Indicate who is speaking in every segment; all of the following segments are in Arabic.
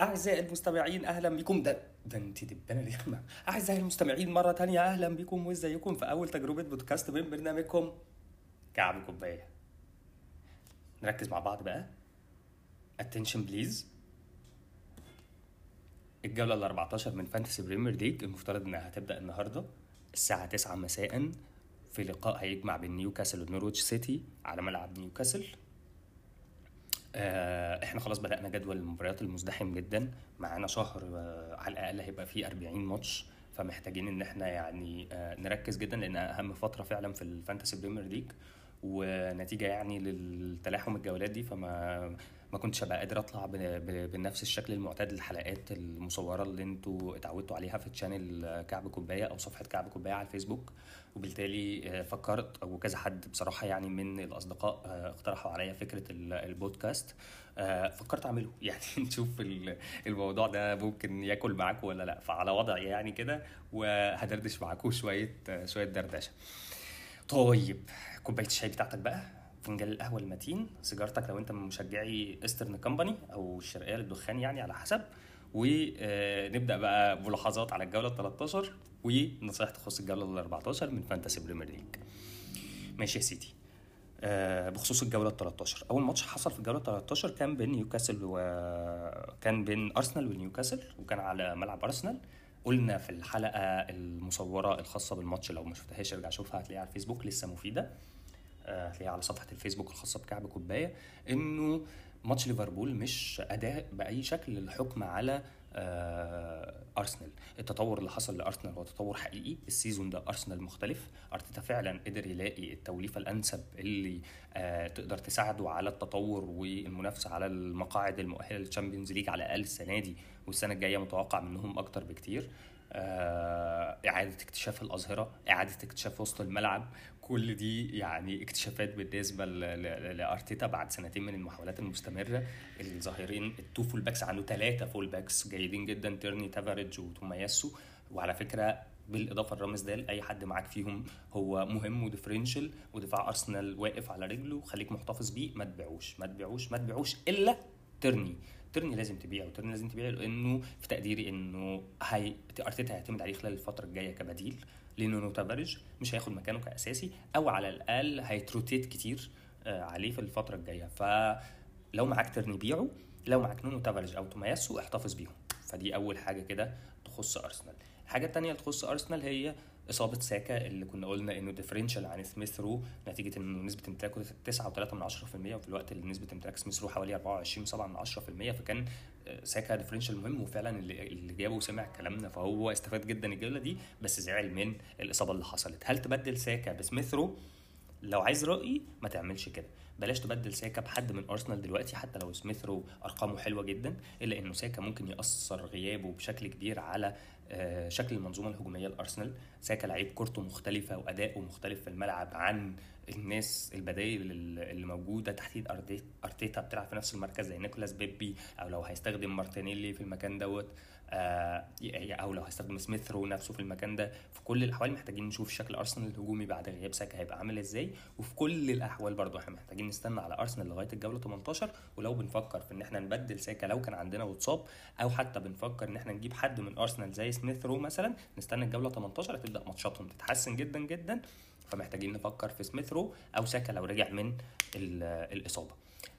Speaker 1: أعزائي المستمعين أهلا بكم. ده ده أنت دبانة رخمة أعزائي المستمعين مرة تانية أهلا بكم وإزيكم في أول تجربة بودكاست من برنامجكم؟ كعب كوباية. نركز مع بعض بقى. Attention please الجولة ال 14 من Fantasy Premier League المفترض إنها هتبدأ النهاردة الساعة 9 مساء. في لقاء هيجمع بين نيوكاسل ونورويتش سيتي على ملعب نيوكاسل إحنا خلاص بدأنا جدول المباريات المزدحم جدا. معانا شهر آه، على الأقل هيبقى فيه 40 ماتش. فمحتاجين إن إحنا يعني آه، نركز جدا لأن أهم فترة فعلا في ال Fantasy Premier League. ونتيجة يعني للتلاحم الجولات دي. فما ما كنتش ابقى قادر أطلع بنفس الشكل المعتاد للحلقات المصورة اللي أنتوا اتعودتوا عليها في channel كعب كوباية أو صفحة كعب كوباية على الفيسبوك. وبالتالي آه، فكرت أو كذا حد بصراحة يعني من الأصدقاء آه، اقترحوا عليا فكرة ال- البودكاست. آه، فكرت أعمله. يعني نشوف ال- الموضوع ده ممكن ياكل معاكم ولا لأ. فعلى وضعي يعني كده وهدردش معاكم شوية شوية دردشة. طيب كوباية الشاي بتاعتك بقى؟ فنجان القهوة المتين سيجارتك لو انت من مشجعي Eastern Company أو الشرقية للدخان يعني على حسب. ونبدا بقى ملاحظات على الجولة ال 13 ونصائح تخص الجولة ال 14 من Fantasy Premier League ماشي يا سيدي. آه، بخصوص الجولة ال 13 أول ماتش حصل في الجولة ال 13 كان بين نيوكاسل وكان بين ارسنال ونيوكاسل وكان على ملعب ارسنال قلنا في الحلقة المصورة الخاصة بالماتش لو ما شفتهاش ارجع شوفها هتلاقيها على الفيسبوك لسه مفيدة. آه، هتلاقيها على صفحة الفيسبوك الخاصة بكعب كوباية إنه ماتش ليفربول مش أداء بأي شكل للحكم على آه، أرسنال. التطور اللي حصل لأرسنال هو تطور حقيقي. ال season ده أرسنال مختلف. أرتيتا فعلا قدر يلاقي التوليفة الأنسب اللي آه، تقدر تساعده على التطور والمنافسة على المقاعد المؤهلة لل Champions League على الأقل السنة دي والسنة الجاية متوقع منهم أكتر بكتير. إعادة اكتشاف الأظهرة إعادة اكتشاف وسط الملعب كل دي يعني اكتشافات بالنسبة لأرتيتا بعد سنتين من المحاولات المستمرة. الظهيرين ال two full backs عنده ثلاثة full backs جيدين جدا تيرني تافاريج وتومياسو. وعلى فكرة بالإضافة لرامزديل أي حد معاك فيهم هو مهم و differential ودفاع أرسنال واقف على رجله خليك محتفظ بيه ما تبيعوش ما تبيعوش ما تبيعوش إلا تيرني تيرني لازم تبيعه تيرني لازم تبيعه لأنه في تقديري إنه هي أرتيتا هيعتمد عليه خلال الفترة الجاية كبديل لأنه تافاريج مش هياخد مكانه كأساسي أو على الأقل هي rotate كتير آه، عليه في الفترة الجاية. فلو معاك تيرني بيعه لو معاك نونو تافاريج أو تومياسو احتفظ بيهم. فدي أول حاجة كده تخص أرسنال. الحاجة اللي تخص أرسنال هي إصابة ساكا اللي كنا قلنا إنه differential عن سميث رو نتيجة انه نسبة امتلاكه 9.3 من 10% وفي الوقت اللي نسبة امتلاك سميث رو حوالي 24.7 من 10% فكان آه، ساكا differential مهم وفعلا اللي, جابه وسمع كلامنا فهو استفاد جدا الجولة دي بس زعل من الإصابة اللي حصلت. هل تبدل ساكا بسميث رو؟ لو عايز رأيي ما تعملش كده. بلاش تبدل ساكا بحد من أرسنال دلوقتي حتى لو سميث رو أرقامه حلوة جدا إلا إنه ساكا ممكن يأثر غيابه بشكل كبير على شكل المنظومة الهجومية لارسنال ساكا لعيب كورته مختلفة وأداؤه مختلف في الملعب عن الناس البدائل اللي موجودة تحت إيد أرتيتا. بتلعب في نفس المركز زي نيكولاس بيبي أو لو هيستخدم مارتينيلي في المكان دوت. آه، أو لو هيستخدم سميث رو نفسه في المكان ده في كل الأحوال محتاجين نشوف شكل أرسنال الهجومي بعد غياب ساكا هيبقى عامل إزاي. وفي كل الأحوال برضو إحنا محتاجين نستنى على أرسنال لغاية الجولة 18 ولو بنفكر في إن إحنا نبدل ساكا لو كان عندنا واتصاب أو حتى بنفكر إن إحنا نجيب حد من أرسنال زي سميث رو مثلا نستنى الجولة 18 هتبدأ ماتشاتهم تتحسن جدا جدا. فمحتاجين نفكر في سميث رو أو ساكا لو رجع من ال- الإصابة.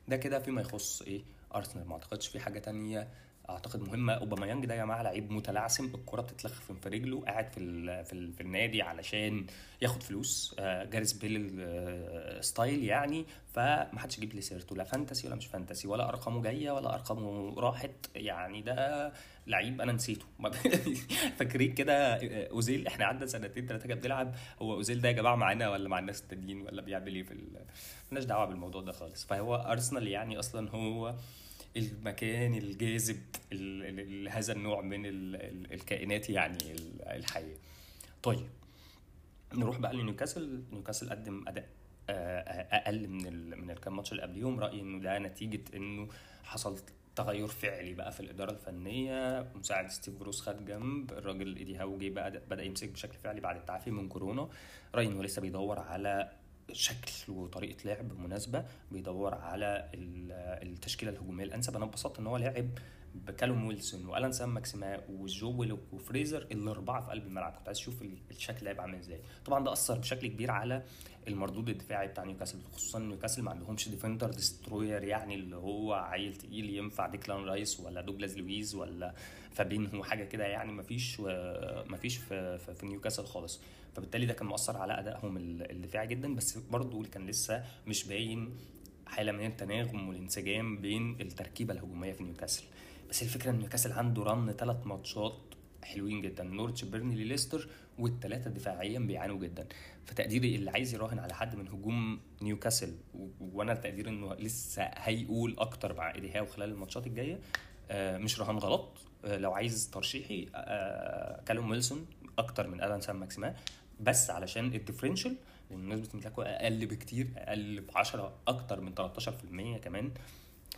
Speaker 1: ده كده فيما يخص إيه؟ أرسنال. ما أعتقدش في حاجة تانية أعتقد مهمة. اوباميانج ده يا جماعة لعيب متلعثم. الكرة بتتلخفن في رجله قاعد في في, في النادي علشان ياخد فلوس. آه، جاريث بيل آه، style يعني. فمحدش يجيب لي سيرته لا فانتسي ولا مش فانتسي. ولا أرقامه جاية ولا أرقامه راحت. يعني ده لعيب أنا نسيته. فاكرين كده آه، أوزيل؟ إحنا قعدنا سنتين ثلاثة كده بنلعب هو أوزيل ده يا جماعة معانا ولا مع الناس التانيين؟ ولا بيعمل إيه في ال- مالناش دعوة بالموضوع ده خالص. فهو أرسنال يعني أصلا هو المكان الجاذب ال- ال- لهذا النوع من ال- ال- الكائنات يعني ال- الحية. طيب نروح بقى لنيوكاسل. نيوكاسل قدم أداء آه، أقل من. من الكام ماتش اللي قبليهم. رأيي إنه ده نتيجة إنه حصل تغير فعلي بقى في الإدارة الفنية. مساعد ستيف بروس خد جنب. الراجل إيدي هاو جه بقى بدأ يمسك بشكل فعلي بعد التعافي من كورونا. رأيي إنه لسه بيدور على شكل وطريقة لعب مناسبة بيدور على ال- التشكيلة الهجومية الأنسب. أنا اتبسطت إن هو لعب بكالوم ويلسون وألان سان ماكسيمان وجو وفريزر الأربعة في قلب الملعب. كنت عايز أشوف الشكل هيبقى عامل إزاي. طبعا ده أثر بشكل كبير على المردود الدفاعي بتاع نيوكاسل خصوصا نيوكاسل ما عندهمش defender destroyer يعني اللي هو عيل تقيل ينفع ديكلان رايس ولا دوجلاس لويز ولا فابينهو حاجة كده يعني مفيش مفيش في, في, في نيوكاسل خالص. فبالتالي ده كان مؤثر على أدائهم الدفاعي جدا بس برضه كان لسه مش باين حالة من التناغم والانسجام بين التركيبة الهجومية في نيوكاسل. بس الفكرة إن نيوكاسل عنده run ثلاث ماتشات حلوين جدا نورتش بيرنلي ليستر والثلاثه دفاعيا بيعانوا جدا. فتقديري اللي عايز يراهن على حد من هجوم نيوكاسل وأنا تقديري إنه لسه هيقول أكتر مع ايدي هاو خلال الماتشات الجاية آه مش رهان غلط. آه لو عايز ترشيحي آه كالوم ويلسون أكتر من ألان سان ماكسيمان. بس علشان ال differential لأن نسبه امتلاكه أقل بكتير أقل ب 10 أكتر من 13% كمان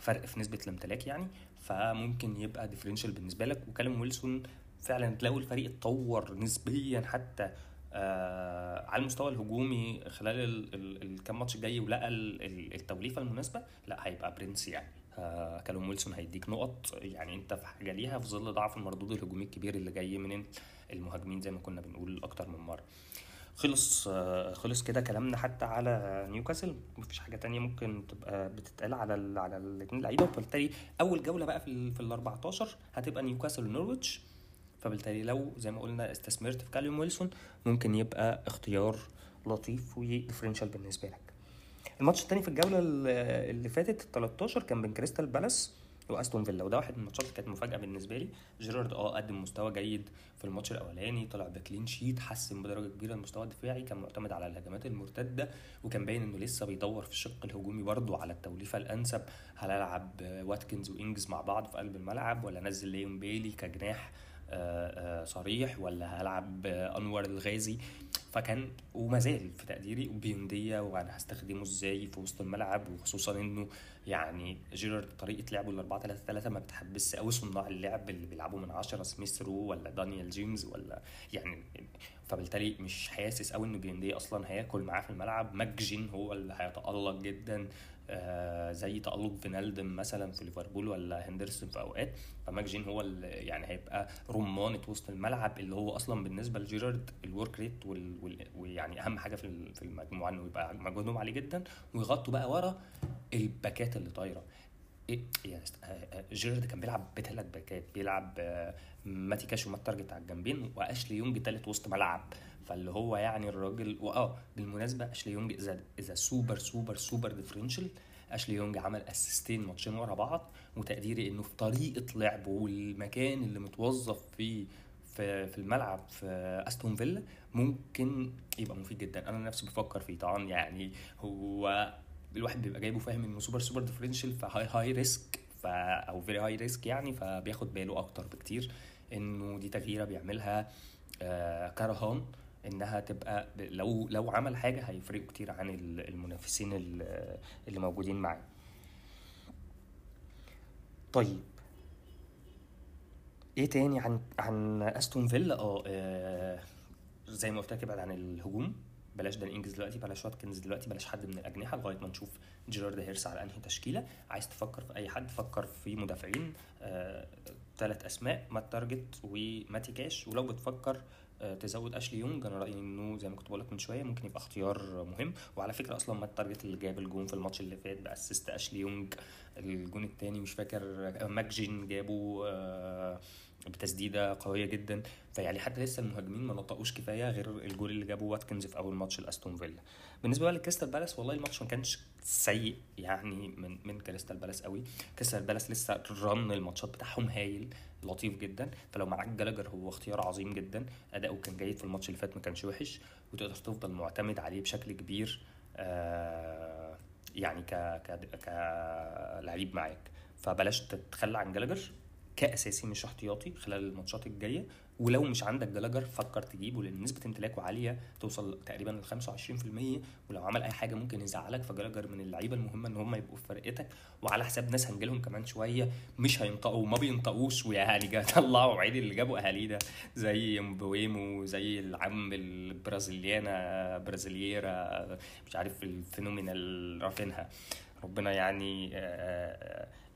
Speaker 1: فرق في نسبة الامتلاك يعني. فممكن يبقى differential بالنسبة لك. وكالوم ويلسون فعلا لو الفريق اتطور نسبيا حتى آه على المستوى الهجومي خلال الكام ماتش الجاي ولقى التوليفة المناسبة لا هيبقى برنس يعني. آه كالوم ويلسون هيديك نقط. يعني أنت في حاجة ليها في ظل ضعف المردود الهجومي الكبير اللي جاي من المهاجمين زي ما كنا بنقول أكتر من مرة. خلص خلص كده كلامنا حتى على نيوكاسل. مفيش حاجة تانية ممكن تبقى بتتقال على ال على الاثنين لعيبة. فبالتالي أول جولة بقى في في ال 14 هتبقى نيوكاسل ونورويتش فبالتالي لو زي ما قلنا استثمرت في كالوم ويلسون ممكن يبقى اختيار لطيف و differential بالنسبة لك. الماتش التاني في الجولة اللي فاتت 13 كان بين كريستال بالاس وأستون فيلا. وده واحد من الماتشات اللي كانت مفاجأة بالنسبة لي. جيرارد آه قدم مستوى جيد في الماتش الأولاني طلع ب clean sheet حسن بدرجة كبيرة المستوى الدفاعي كان معتمد على الهجمات المرتدة وكان باين إنه لسه بيدور في الشق الهجومي برضه على التوليفة الأنسب. هل ألعب واتكنز وإنجز مع بعض في قلب الملعب ولا أنزل ليون بيلي كجناح صريح ولا هلعب أنور الغازي؟ فكان وما زال في تقديري بوينديا وأنا هستخدمه إزاي في وسط الملعب؟ وخصوصا إنه يعني جيرارد طريقة لعبه ال 4 3 3 ما بتحبس قوي صناع اللعب اللي بيلعبوا من 10 سميث رو ولا دانيال جيمس ولا يعني فبالتالي مش حاسس قوي إن بوينديا أصلا هياكل معاه في الملعب. ماكجين هو اللي هيتألق جدا. زي تألق فينالدم مثلا في ليفربول ولا هندرسون في أوقات فماكجين هو اللي يعني هيبقى رمانة وسط الملعب اللي هو أصلا بالنسبة لجيرارد ال work rate ويعني أهم حاجة في في المجموعة إنه يبقى مجهودهم عالي جدا ويغطوا بقى ورا الباكات اللي طايرة. إيه يعني جيرارد كان بيلعب بثلاث باكات بيلعب ماتي كاش ومات تارجت على الجنبين وأشلي يونج تالت وسط ملعب. فاللي هو يعني الراجل واه بالمناسبة أشلي يونج إذا إذا super super super differential أشلي يونج عمل assist ين ماتشين ورا بعض وتقديري إنه في طريقة لعبه والمكان اللي متوظف فيه في في الملعب في أستون فيلا ممكن يبقى مفيد جدا. أنا نفسي بفكر فيه. طبعا يعني هو الواحد بيبقى جايبه فاهم إنه super super differential ف high high risk ف أو very high risk يعني فبياخد باله أكتر بكتير إنه دي تغييرة بيعملها آه كرهان إنها تبقى لو لو عمل حاجة هيفرقوا كتير عن المنافسين اللي موجودين معاه. طيب. إيه تاني عن عن أستون فيلا؟ آه زي ما قلت لك ابعد عن الهجوم. بلاش دان إنجز دلوقتي بلاش واتكنز دلوقتي بلاش حد من الأجنحة لغاية ما نشوف جيرارد هيرسى على أنهي تشكيلة. عايز تفكر في أي حد فكر في مدافعين. ثلاث آه أسماء مات تارجت وماتي كاش. ولو بتفكر آه تزود اشلي يونج أنا رأيي إنه زي ما كنت بقول لك من شوية ممكن يبقى اختيار مهم. وعلى فكرة أصلا مات تارجت اللي جاب الجون في الماتش اللي فات ب assist اشلي يونج الجون الثاني مش فاكر ماكجين جابه آه بتسديدة قوية جدا. فيعني حتى لسه المهاجمين ما نطقوش كفاية غير الجول اللي جابه واتكنز في أول ماتش لأستون فيلا. بالنسبة بقى لكريستال بالاس والله الماتش ما كانش سيء يعني من من كريستال بالاس قوي. كريستال بالاس لسه run الماتشات بتاعهم هايل لطيف جدا. فلو معاك جلاجر هو اختيار عظيم جدا. أداؤه كان جيد في الماتش اللي فات ما كانش وحش. وتقدر تفضل معتمد عليه بشكل كبير آه يعني ك ك كلعيب معاك. فبلاش تتخلى عن جلاجر كأساسي مش احتياطي خلال الماتشات الجاية. ولو مش عندك جلاجر فكر تجيبه لأن نسبة امتلاكه عالية توصل تقريبا ل 25% ولو عمل أي حاجة ممكن يزعلك فجلاجر من اللعيبة المهمة إن هم يبقوا في فرقتك. وعلى حساب ناس هنجيلهم كمان شوية مش هينطقوا وما بينطقوش. واهالي طلعوا عيد اللي جابوا أهالي ده. زي مبويمو زي العم البرازيليانا برازيلييرا مش عارف الفينومينال رافينها. ربنا يعني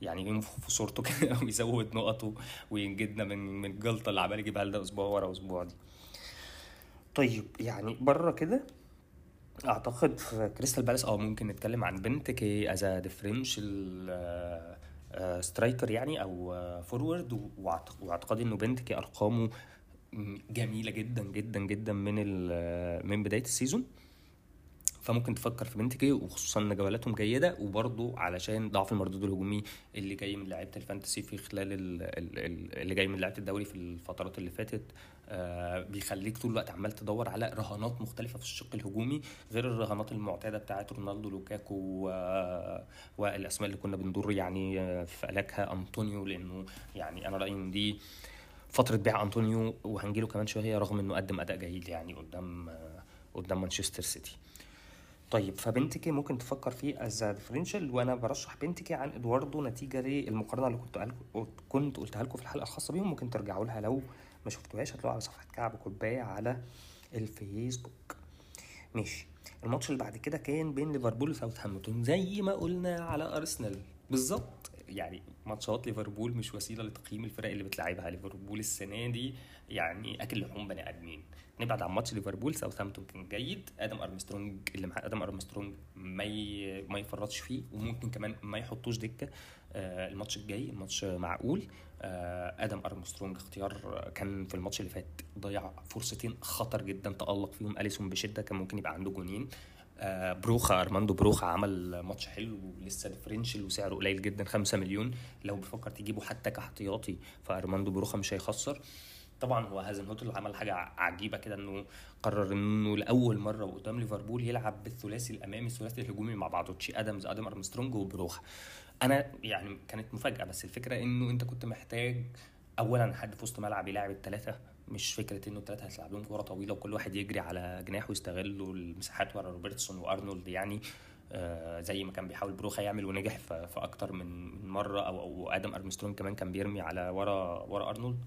Speaker 1: يعني ينفخ في صورته كده ويزود نقطه وينجدنا من من الجلطه اللي عمال يجيبها لنا أسبوع ورا أسبوع دي. طيب يعني بره كده أعتقد في كريستال بالاس آه ممكن نتكلم عن بنتكي as differential striker يعني أو forward واعتقادي إنه بنتكي أرقامه جميلة جدا جدا جدا من من بداية ال season فممكن تفكر في بنتكي وخصوصا إن جولاتهم جيدة وبرضه علشان ضعف المردود الهجومي اللي جاي من لعيبة الفانتسي في خلال اللي جاي من لعيبة الدوري في الفترات اللي فاتت. آه، بيخليك طول الوقت عمال تدور على رهانات مختلفة في الشق الهجومي غير الرهانات المعتادة بتاعت رونالدو لوكاكو والأسماء اللي كنا بندور يعني آه، في فلكها أنطونيو لأنه يعني أنا رأيي إن دي فترة بيع أنطونيو وهنجيله كمان شوية رغم إنه قدم أداء جيد يعني قدام آه، قدام مانشستر سيتي. طيب فبنتكي ممكن تفكر فيه as differential وأنا برشح بنتكي عن إدواردو نتيجة للمقارنة اللي كنت كنت قلتها لكم في الحلقة الخاصة بيهم ممكن ترجعوا لها لو ما شفتوهاش هتلاقوها على صفحة كعب كوباية على الفيسبوك. ماشي. الماتش اللي بعد كده كان بين ليفربول وساوثهامبتون زي ما قلنا على أرسنال. بالظبط. يعني ماتشات ليفربول مش وسيلة لتقييم الفرق اللي بتلعبها ليفربول السنة دي يعني أكل لحوم بني آدمين. نبعد عن ماتش ليفربول ساوثهامبتون كان جيد. آدم أرمسترونج اللي معاه آدم أرمسترونج ما ي... ما يفرطش فيه وممكن كمان ما يحطوش دكة آه الماتش الجاي الماتش معقول. آه آدم أرمسترونج اختيار كان في الماتش اللي فات ضيع فرصتين خطر جدا تألق فيهم. أليسون بشدة كان ممكن يبقى عنده جونين. آه بروخا أرماندو بروخا عمل ماتش حلو ولسه differential وسعره قليل جدا 5 مليون. لو بفكر تجيبه حتى كاحتياطي فأرماندو بروخا مش هيخسر. طبعا هو هازنهوتل عمل حاجة عجيبة كده إنه قرر إنه لأول مرة قدام ليفربول يلعب بالثلاثي الأمامي الثلاثي الهجومي مع بعضه تشي آدمز آدم أرمسترونج وبروخا. أنا يعني كانت مفاجأة بس الفكرة إنه أنت كنت محتاج اولا حد في وسط ملعب يلاعب الثلاثه مش فكرة إنه الثلاثه هتلعب لهم كورة طويلة وكل واحد يجري على جناح ويستغلوا المساحات ورا روبرتسون وأرنولد يعني. آه زي ما كان بيحاول بروخا يعمل ونجح في أكتر من مرة أو أو آدم أرمسترونج كمان كان بيرمي على ورا ورا أرنولد.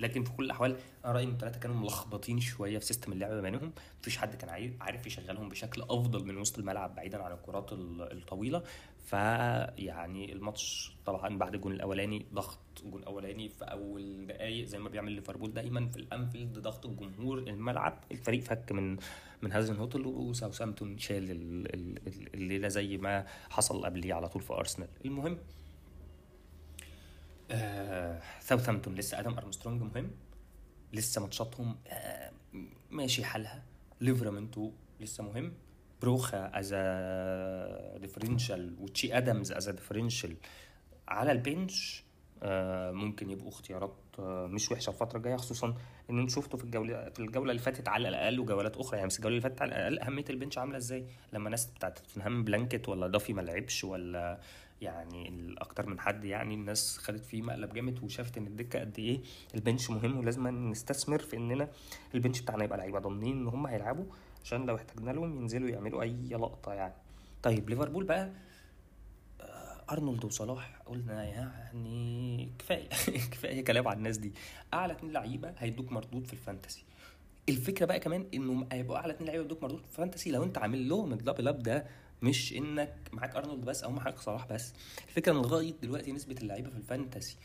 Speaker 1: لكن في كل الأحوال أنا رأيي إن الثلاثه كانوا ملخبطين شوية في system اللعب بينهم. مفيش حد كان عارف يشغلهم بشكل أفضل من وسط الملعب بعيدا عن الكرات الطويلة. فيعني الماتش طبعا بعد الجون الأولاني ضغط الجون الاولاني في أول دقائق زي ما بيعمل ليفربول دايما في الأنفيلد ضغط الجمهور الملعب. الفريق فك من من هازنهوتل وساوثامبتون شال الليلة زي ما حصل قبليه على طول في أرسنال. المهم آه ساوثهامبتون لسه آدم أرمسترونج مهم. لسه ماتشاتهم آه ماشي حالها. ليفرامنتو لسه مهم. بروخا as differential وتشي آدمز as differential على ال bench آه ممكن يبقوا اختيارات آه مش وحشة الفترة الجاية خصوصا إن أنتوا شفتوا في الجولة في الجولة اللي فاتت على الأقل وجولات أخرى. يعني بس الجولة اللي فاتت على الأقل أهمية ال bench عاملة إزاي؟ لما ناس بتاعت توتنهام blanked ولا دافي ما لعبش ولا يعني أكتر من حد يعني الناس خدت فيه مقلب جامد وشافت إن الدكة قد إيه ال bench مهم ولازم نستثمر في إننا ال bench بتاعنا يبقى لعيبة ضامنين إن هم هيلعبوا عشان لو احتاجنا لهم ينزلوا يعملوا أي لقطة يعني. طيب ليفربول بقى آه، أرنولد وصلاح قلنا يعني كفاية كفاية كلام على الناس دي. أعلى اتنين لعيبة هيدوك مردود في الفانتسي. الفكرة بقى كمان انه هيبقوا أعلى اتنين لعيبة يدوك مردود في الفانتسي لو أنت عامل لهم ال double up ده مش إنك معاك أرنولد بس أو معاك صلاح بس. الفكرة إن لغاية دلوقتي نسبة اللعيبة في الفانتسي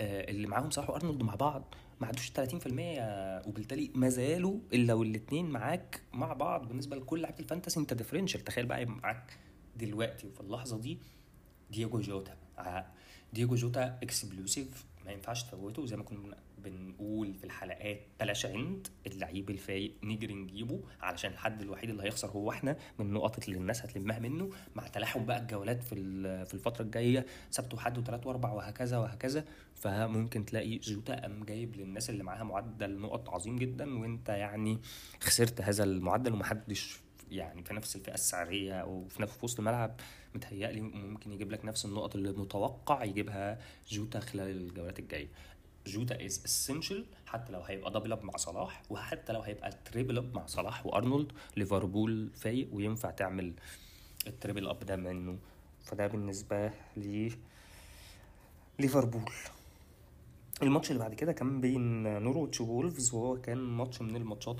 Speaker 1: آه، اللي معاهم صلاح وأرنولد مع بعض ما عدوش 30% وبالتالي ما زالوا إلا والاثنين معاك مع بعض بالنسبة لكل لعيبة الفانتسي. أنت differential تخيل بقى معاك دلوقتي وفي اللحظة دي دييجو جوتا. دييجو جوتا explosive ما ينفعش تفوته. زي ما كنا بنقول في الحلقات بلاش عند اللعيب الفايق نجري نجيبه علشان الحد الوحيد اللي هيخسر هو إحنا من النقط اللي الناس هتلمها منه مع تلاحم بقى الجولات في في الفترة الجاية سبت وحد وثلاث واربع وهكذا وهكذا فممكن تلاقي جوتا قام جايب للناس اللي معاها معدل نقط عظيم جدا وانت يعني خسرت هذا المعدل ومحدش يعني في نفس الفئة السعرية أو في نفس وسط الملعب. متهيألي ممكن يجيب لك نفس النقط اللي متوقع يجيبها جوتا خلال الجولات الجاية. جوتا is essential حتى لو هيبقى double up مع صلاح وحتى لو هيبقى triple up مع صلاح وأرنولد ليفربول فايق وينفع تعمل ال triple up ده منه. فده بالنسبة لي ليفربول. الماتش اللي بعد كده كان بين نورويتش وولفز وهو كان ماتش من الماتشات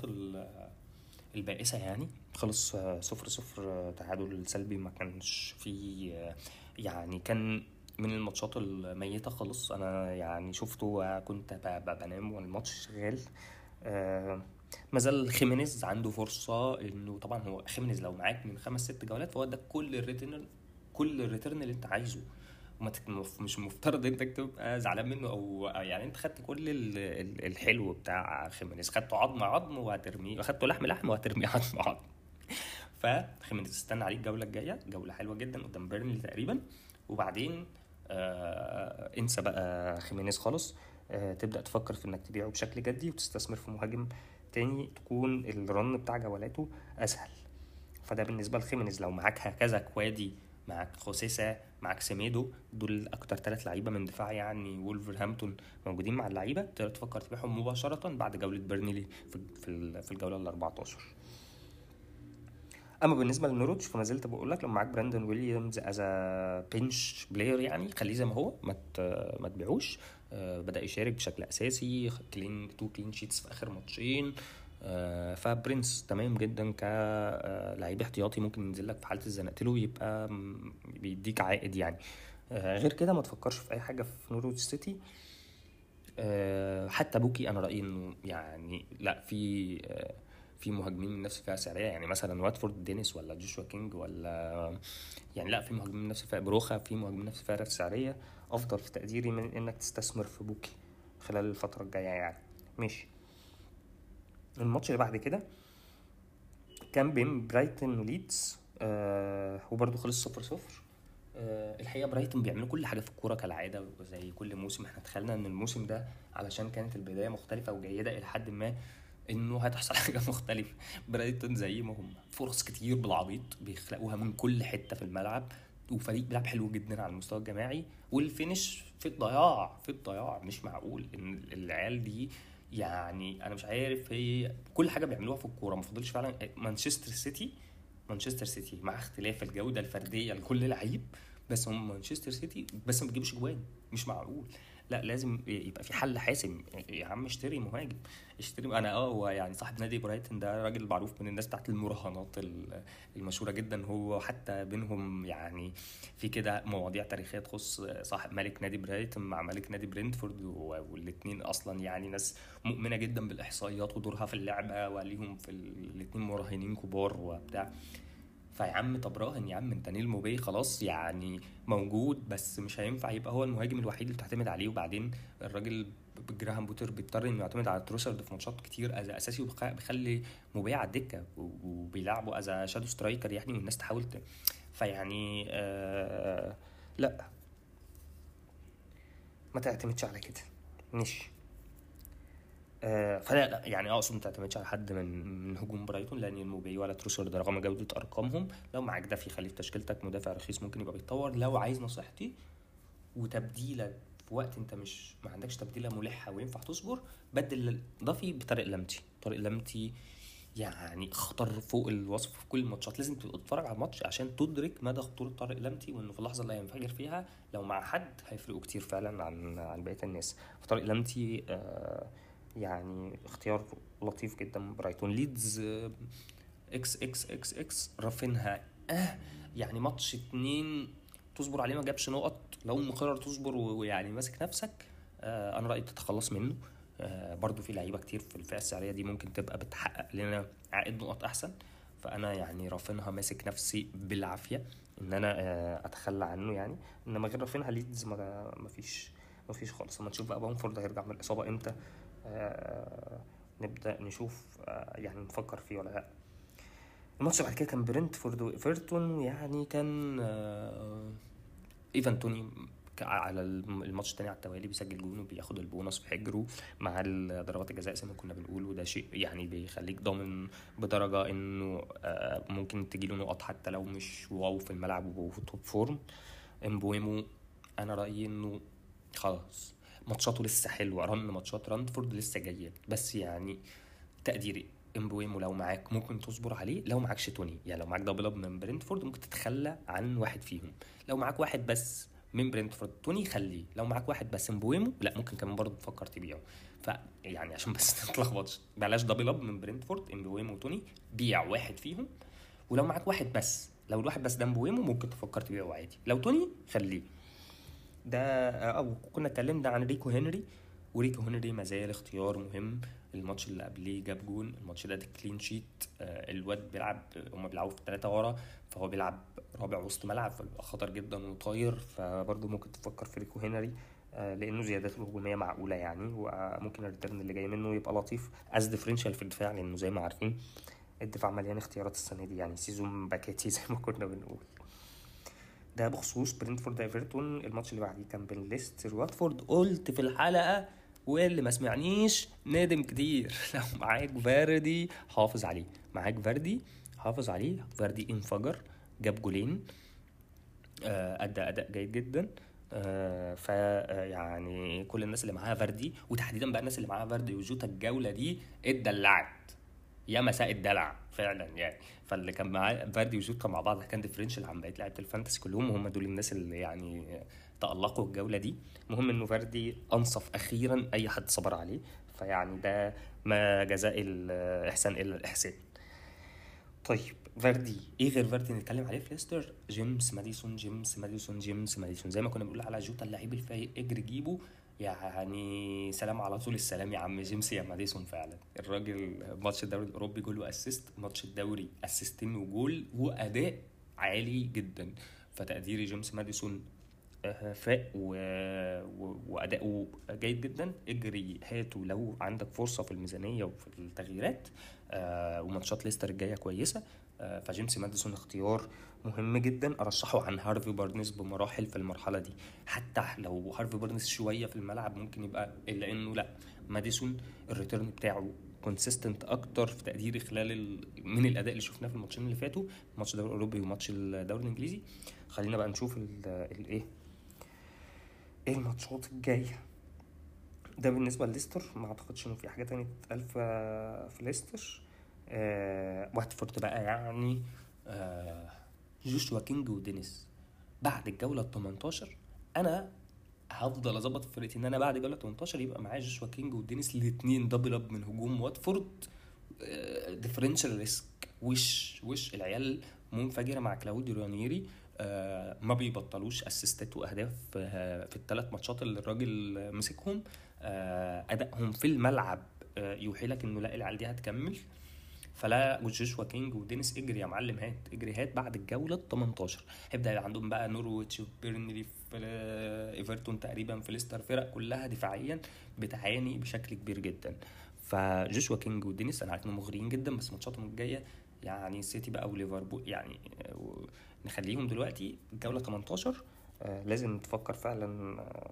Speaker 1: البائسة يعني. خلص صفر صفر تعادل سلبي ما كانش فيه يعني كان من الماتشات الميتة خالص. أنا يعني شفته وكنت بنام والماتش شغال. آه، مازال خيمينيز عنده فرصة إنه طبعا هو خيمينيز لو معاك من خمس ست جولات فهو ده كل ال return كل ال return اللي أنت عايزه. مش مفترض انك تبقى زعلان منه أو يعني أنت خدت كل ال- ال- الحلو بتاع خيمينيز. خدته عظم عظم وهترميه. خدته لحم لحم وهترميه عظم عظم. فخيمينيز استنى عليك الجولة الجاية. جولة حلوة جدا قدام بيرنلي تقريبا. وبعدين انسى بقى خيمينيز خالص. آه تبدأ تفكر في إنك تبيعه بشكل جدي وتستثمر في مهاجم تاني تكون ال run بتاع جولاته أسهل. فده بالنسبة لخيمينيز. لو معاك هكذا كودي معاك جوزيه سا معاك سيميدو دول أكتر ثلاث لعيبة من دفاع يعني وولفرهامبتون موجودين مع اللعيبة تقدر تفكر تبيعهم مباشرة بعد جولة ال- في الجولة ال 14 أما بالنسبة للنوروتش فما زلت بقول لك لو معاك براندون ويليامز as bench player يعني خليه زي ما هو ما ما تبيعوش. آه، بدأ يشارك بشكل أساسي clean two clean sheets في آخر ماتشين. آه، ف bench تمام جدا كلاعب احتياطي ممكن ينزل لك في حالة اتزنقت له يبقى بيديك عائد يعني. آه، غير كده ما تفكرش في أي حاجة في نوروتش سيتي. آه، حتى بوكي أنا رأيي إنه يعني لأ في آه، في مهاجمين من نفس الفئة السعرية يعني مثلا واتفورد دينيس ولا جوشوا كينج ولا يعني لا في مهاجمين من نفس الفئة بروخا في مهاجمين من نفس الفئة السعرية. أفضل في تقديري من إنك تستثمر في بوكي خلال الفترة الجاية يعني. ماشي. الماتش اللي بعد كده كان بين برايتون وليدز آه وبرده خلص صفر صفر. آه الحقيقة برايتون بيعملوا كل حاجة في الكورة كالعادة زي كل موسم. إحنا تخيلنا إن الموسم ده علشان كانت البداية مختلفة وجيدة إلى حد ما إنه هتحصل حاجة مختلفة. برايتون زي ما هم. فرص كتير بالعبيط بيخلقوها من كل حتة في الملعب. وفريق بيلعب حلو جدا على المستوى الجماعي. وال finish في الضياع في الضياع. مش معقول إن العيال دي يعني أنا مش عارف هي كل حاجة بيعملوها في الكورة. ما فضلش فعلا مانشستر سيتي. مانشستر سيتي مع اختلاف الجودة الفردية لكل لعيب. بس هم مانشستر سيتي بس ما بتجيبش جوان. مش معقول. لا لازم يبقى في حل حاسم. يا عم اشتري مهاجم اشتري أنا آه هو يعني صاحب نادي برايتون ده راجل معروف من الناس بتاعت المراهنات ال- المشهورة جدا. هو حتى بينهم يعني في كده مواضيع تاريخية تخص صاحب ملك نادي برايتون مع ملك نادي برينتفورد والاثنين أصلا يعني ناس مؤمنة جدا بالإحصائيات ودورها في اللعبة وليهم في الاثنين مراهنين كبار وبتاع. فيا عم طب راهن يا عم انت نيل موبي خلاص يعني موجود بس مش هينفع يبقى هو المهاجم الوحيد اللي تعتمد عليه. وبعدين الراجل جراهام بوتر بيضطر انه يعتمد على تروسرد في ماتشات كتير as أساسي وبيخلي موبي على الدكة وبيلعبه as shadow striker يعني والناس تحاول. فيعني آه لا. ما تعتمدش على كده. ماشي. فلا لا يعني اقصد ما تعتمدش على حد من من هجوم برايتون لأن الموبي ولا تروسرد رغم جودة أرقامهم. لو معاك ده في تشكيلتك مدافع رخيص ممكن يبقى بيتطور. لو عايز نصيحتي وتبديلة في وقت أنت مش ما عندكش تبديلة ملحة وينفع تصبر بدل دافي بطارق لمتي. طارق لمتي يعني خطر فوق الوصف في كل الماتشات. لازم تتفرج على الماتش عشان تدرك مدى خطورة طارق لمتي وإنه في اللحظة اللي هينفجر فيها. لو مع حد هيفرقوا كتير فعلا عن عن بقية الناس. فطارق لمتي آه يعني اختيار لطيف جدا برايتون. ليدز آه إكس إكس إكس إكس رافينها آه يعني ماتش اتنين تصبر عليه ما جابش نقط. لو مقرر تصبر ويعني ماسك نفسك آه أنا رأيي تتخلص منه. آه برضو في لعيبة كتير في الفئة السعرية دي ممكن تبقى بتحقق لنا عائد نقط أحسن. فأنا يعني رافينها ماسك نفسي بالعافية إن أنا آه أتخلى عنه يعني. إنما غير رافينها ليدز ما فيش ما فيش خالص. أما نشوف بقى بامفورد هيرجع من الإصابة إمتى؟ نبدأ نشوف آه يعني نفكر فيه ولا لا. الماتش بعد كده كان برنتفورد وإيفرتون يعني كان آه ايفان توني على الماتش التاني على التوالي بيسجل جون وبياخد البونص في حجره مع ضربات الجزاء زي ما كنا بنقول وده شيء يعني بيخليك ضامن بدرجة إنه ممكن تجيله نقط حتى لو مش wow في الملعب وفي top form إمبويمو أنا رأيي إنه خلاص. ماتشاته لسه حلوة run ماتشات برنتفورد لسه جاية بس يعني تقديري إمبويمو لو معاك ممكن تصبر عليه لو معاكش توني يعني لو معاك double up من برنتفورد ممكن تتخلى عن واحد فيهم. لو معاك واحد بس من برنتفورد توني خليه لو معاك واحد بس إمبويمو لا ممكن كمان برضه تفكر تبيعه. ف يعني عشان بس تتلخبطش بلاش double up من برنتفورد إمبويمو وتوني بيع واحد فيهم. ولو معاك واحد بس لو الواحد بس ده إمبويمو ممكن تفكر تبيعه عادي. لو توني خليه. ده أو كنا اتكلمنا عن ريكو هنري وريكو هنري ما زال اختيار مهم. الماتش اللي قبليه جاب جون الماتش ده clean sheet آه، الواد بيلعب هما بيلعبوا في الثلاثه ورا فهو بيلعب رابع وسط ملعب فبيبقى خطر جدا وطاير. فبرضه ممكن تفكر في ريكو هنري آه، لأنه زياداته الهجومية معقولة يعني وممكن ال return اللي جاي منه يبقى لطيف. as differential في الدفاع لأنه زي ما عارفين الدفاع مليان اختيارات السنة دي يعني season باكيتي زي ما كنا بنقول. ده بخصوص برينتفورد ايفرتون الماتش اللي بعديه كان بين ليستر واتفورد. قلت في الحلقة واللي ما سمعنيش ندم كتير. لو معاك فاردي حافظ عليه. معاك فاردي؟ حافظ عليه. فاردي انفجر جاب جولين. آه، ادى أداء جيد جدا. آه، ف يعني كل الناس اللي معاها فاردي وتحديدا بقى الناس اللي معاها فاردي وجوتا الجولة دي اتدلعت. يا مساء الدلع فعلا يعني. فاللي كان معاه فاردي وجوتا مع بعض كان differential عن بقية لعيبة الفانتسي كلهم وهم دول الناس اللي يعني تألقوا الجولة دي. المهم إنه فاردي أنصف أخيرا أي حد صبر عليه فيعني ده ما جزاء الإحسان إلا الإحسان. طيب فاردي إيه غير فاردي نتكلم عليه؟ في ليستر جيمس ماديسون جيمس ماديسون جيمس ماديسون. زي ما كنا بنقول على جوتا اللعيب الفايق إجري جيبه يعني سلام على طول السلام يا عم جيمس يا ماديسون فعلا. الراجل ماتش الدوري الأوروبي جول و assist ماتش الدوري assistين وجول وأداء عالي جدا. فتقديري جيمس ماديسون آه، فاق و... و... واداؤه جيد جدا. اجري هاته لو عندك فرصة في الميزانية وفي التغييرات آه وماتشات ليستر الجاية كويسة. فجيمس ماديسون اختيار مهم جدا أرشحه عن هارفي بارنس بمراحل في المرحلة دي. حتى لو هارفي بارنس شوية في الملعب ممكن يبقى إلا إنه لأ ماديسون ال return بتاعه consistent أكتر في تقديري خلال ال... من الأداء اللي شفناه في الماتشين اللي فاتوا ماتش الدوري الأوروبي وماتش الدوري الإنجليزي. خلينا بقى نشوف الايه إيه الماتشات الجاية. ده بالنسبة لليستر ما أعتقدش إنه في حاجة تانية تتقال في ليستر. آه واتفورد بقى يعني آه جوشوا كينج ودينيس. بعد الجولة ال 18 أنا هفضل أظبط فرقتي إن أنا بعد جوله 18 يبقى معايا جوشوا كينج ودينيس الاثنين double up من هجوم واتفورد. differential risk وش وش العيال منفجرة مع كلاوديو رانيري. آه ما بيبطلوش assistات وأهداف آه في الثلاث ماتشات اللي الراجل مسكهم. آه أدائهم في الملعب آه يوحي لك إنه لا العيال دي هتكمل. فلا جوشوا كينج ودينيس إجري يا معلم هات. إجري هات بعد الجولة ال 18 هيبدا يبقى عندهم بقى نورويتش وبيرنلي في إيفرتون تقريبا في ليستر فرق كلها دفاعيا بتعاني بشكل كبير جدا. فجوشوا كينج ودينيس أنا عارف إنهم مغريين جدا بس ماتشاتهم الجاية يعني سيتي بقى وليفربول يعني نخليهم دلوقتي الجوله 18 آه لازم تفكر فعلا آه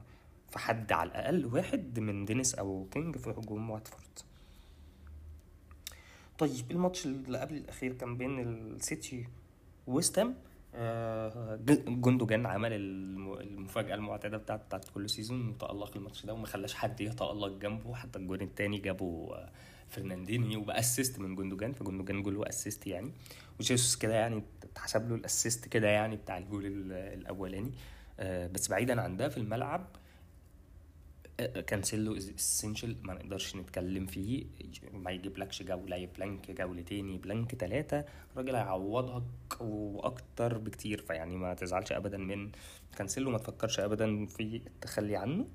Speaker 1: في حد على الأقل واحد من دينيس أو كينج في هجوم واتفورد. طيب الماتش اللي قبل الأخير كان بين السيتي ووست هام آه جندوجان عمل المفاجأة المعتادة بتاعت بتاعت كل season وتالق الماتش ده وما خلاش حد يتألق جنبه حتى الجون الثاني جابه فرناندينيو وب assist من جندوجان فجندوجان جول و assist يعني وجيسوس كده يعني اتحسب له ال assist كده يعني بتاع الجول الأولاني آه بس بعيدا عن ده في الملعب كانسيلو as essential ما نقدرش نتكلم فيه. ما يجيبلكش جولة blank جولتين ي blank ثلاثة الراجل هيعوضك وأكتر بكتير. فيعني ما تزعلش ابدا من كانسيلو ما تفكرش ابدا في التخلي عنه.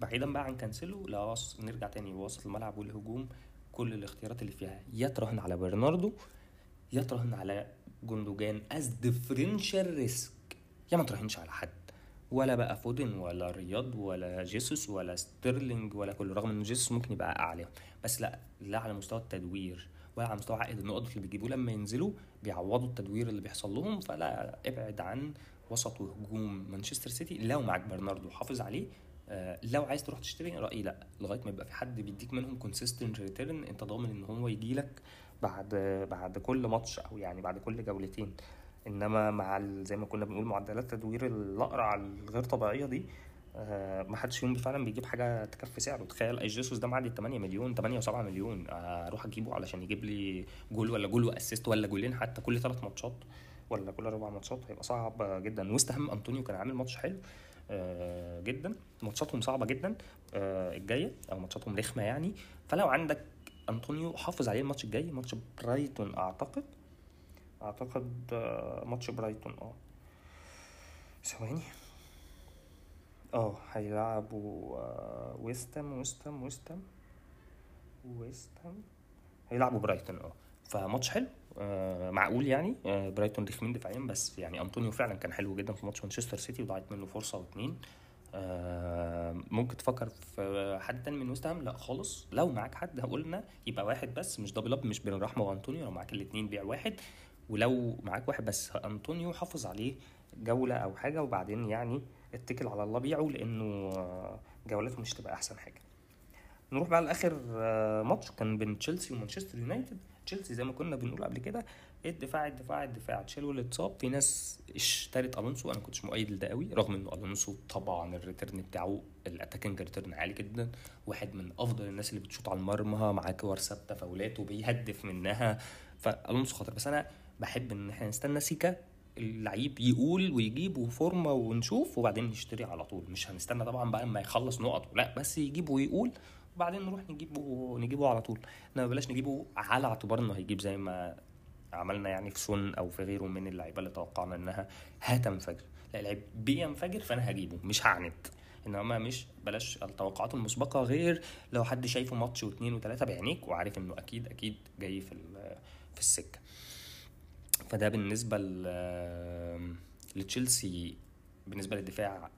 Speaker 1: بعيدا بقى عن كانسيلو لا نرجع تاني وسط الملعب والهجوم. كل الاختيارات اللي فيها يا تراهن على برناردو يا تراهن على جندوجان as differential risk يا ما تراهنش على حد. ولا بقى فودن ولا رياض ولا جيسوس ولا ستيرلينج ولا كله رغم ان جيسوس ممكن يبقى أعلى. بس لأ لا على مستوى التدوير ولا على مستوى عائد النقط اللي بيجيبوه لما ينزلوا بيعوضوا التدوير اللي بيحصل لهم فلا ابعد عن وسط وهجوم مانشستر سيتي. لو معاك برناردو حافظ عليه آه لو عايز تروح تشتري رأيي لأ. لغاية ما يبقى في حد بيديك منهم consistent return أنت ضامن إن هو يجي لك بعد بعد كل ماتش أو يعني بعد كل جولتين. إنما مع زي ما كنا بنقول معدلات تدوير الأقرع الغير طبيعية دي آه ما حدش فيهم فعلا بيجيب حاجة تكفي سعره. تخيل آه جيسوس ده معدي 8 مليون 8 و7 مليون أروح أجيبه علشان يجيب لي جول ولا جول و assist ولا جولين حتى كل ثلاث ماتشات ولا كل أربع ماتشات؟ هيبقى صعب جدا. وست هام أنطونيو كان عامل ماتش حلو آه جدا. ماتشاتهم صعبة جدا آه الجاية أو ماتشاتهم رخمة يعني. فلو عندك أنطونيو حافظ عليه الماتش الجاي ماتش برايتون أعتقد أعتقد ماتش برايتون آه. ثواني. آه هيلعبوا آه، وست هام وست هام وست هام وست هام هيلعبوا برايتون آه. فماتش حلو آه معقول يعني. آه برايتون رخمين دفاعيا بس يعني أنطونيو فعلا كان حلو جدا في ماتش مانشستر سيتي وضاعت منه فرصة واتنين. آه ممكن تفكر في حد تاني من ويست هام؟ لا خالص. لو معاك حد قلنا يبقى واحد بس مش double up مش بن رحمة وأنطونيو. لو معاك الاثنين بيع واحد. ولو معاك واحد بس أنطونيو حافظ عليه جولة أو حاجة وبعدين يعني اتكل على الله بيعه لأنه جولته مش تبقى أحسن حاجة. نروح بقى لآخر آه، ماتش كان بين تشيلسي ومانشستر يونايتد. تشيلسي زي ما كنا بنقول قبل كده الدفاع الدفاع الدفاع. تشيلويل اللي اتصاب في ناس اشترت ألونسو. أنا كنتش مؤيد لده قوي رغم إنه ألونسو طبعا ال return بتاعه ال attacking return عالي جدا. واحد من أفضل الناس اللي بتشوط على المرمى معاه كور ثابتة فاولات وبيهدف منها. فألونسو خطر. بس أنا بحب إن إحنا نستنى سيكا اللعيب يقول ويجيب فورمه ونشوف وبعدين نشتري على طول. مش هنستنى طبعا بقى أما يخلص نقط لا بس يجيب ويقول وبعدين نروح نجيبه نجيبه على طول. إنما بلاش نجيبه على اعتبار إنه هيجيب زي ما عملنا يعني في سون أو في غيره من اللعيبة اللي توقعنا إنها هتنفجر. لا اللعيب بينفجر فأنا هجيبه مش هعند. إنما مش بلاش التوقعات المسبقة غير لو حد شايفه ماتش واثنين وثلاثه بعينيك وعارف إنه أكيد أكيد جاي في في السكة. فده بالنسبة لتشيلسي بالنسبة للدفاع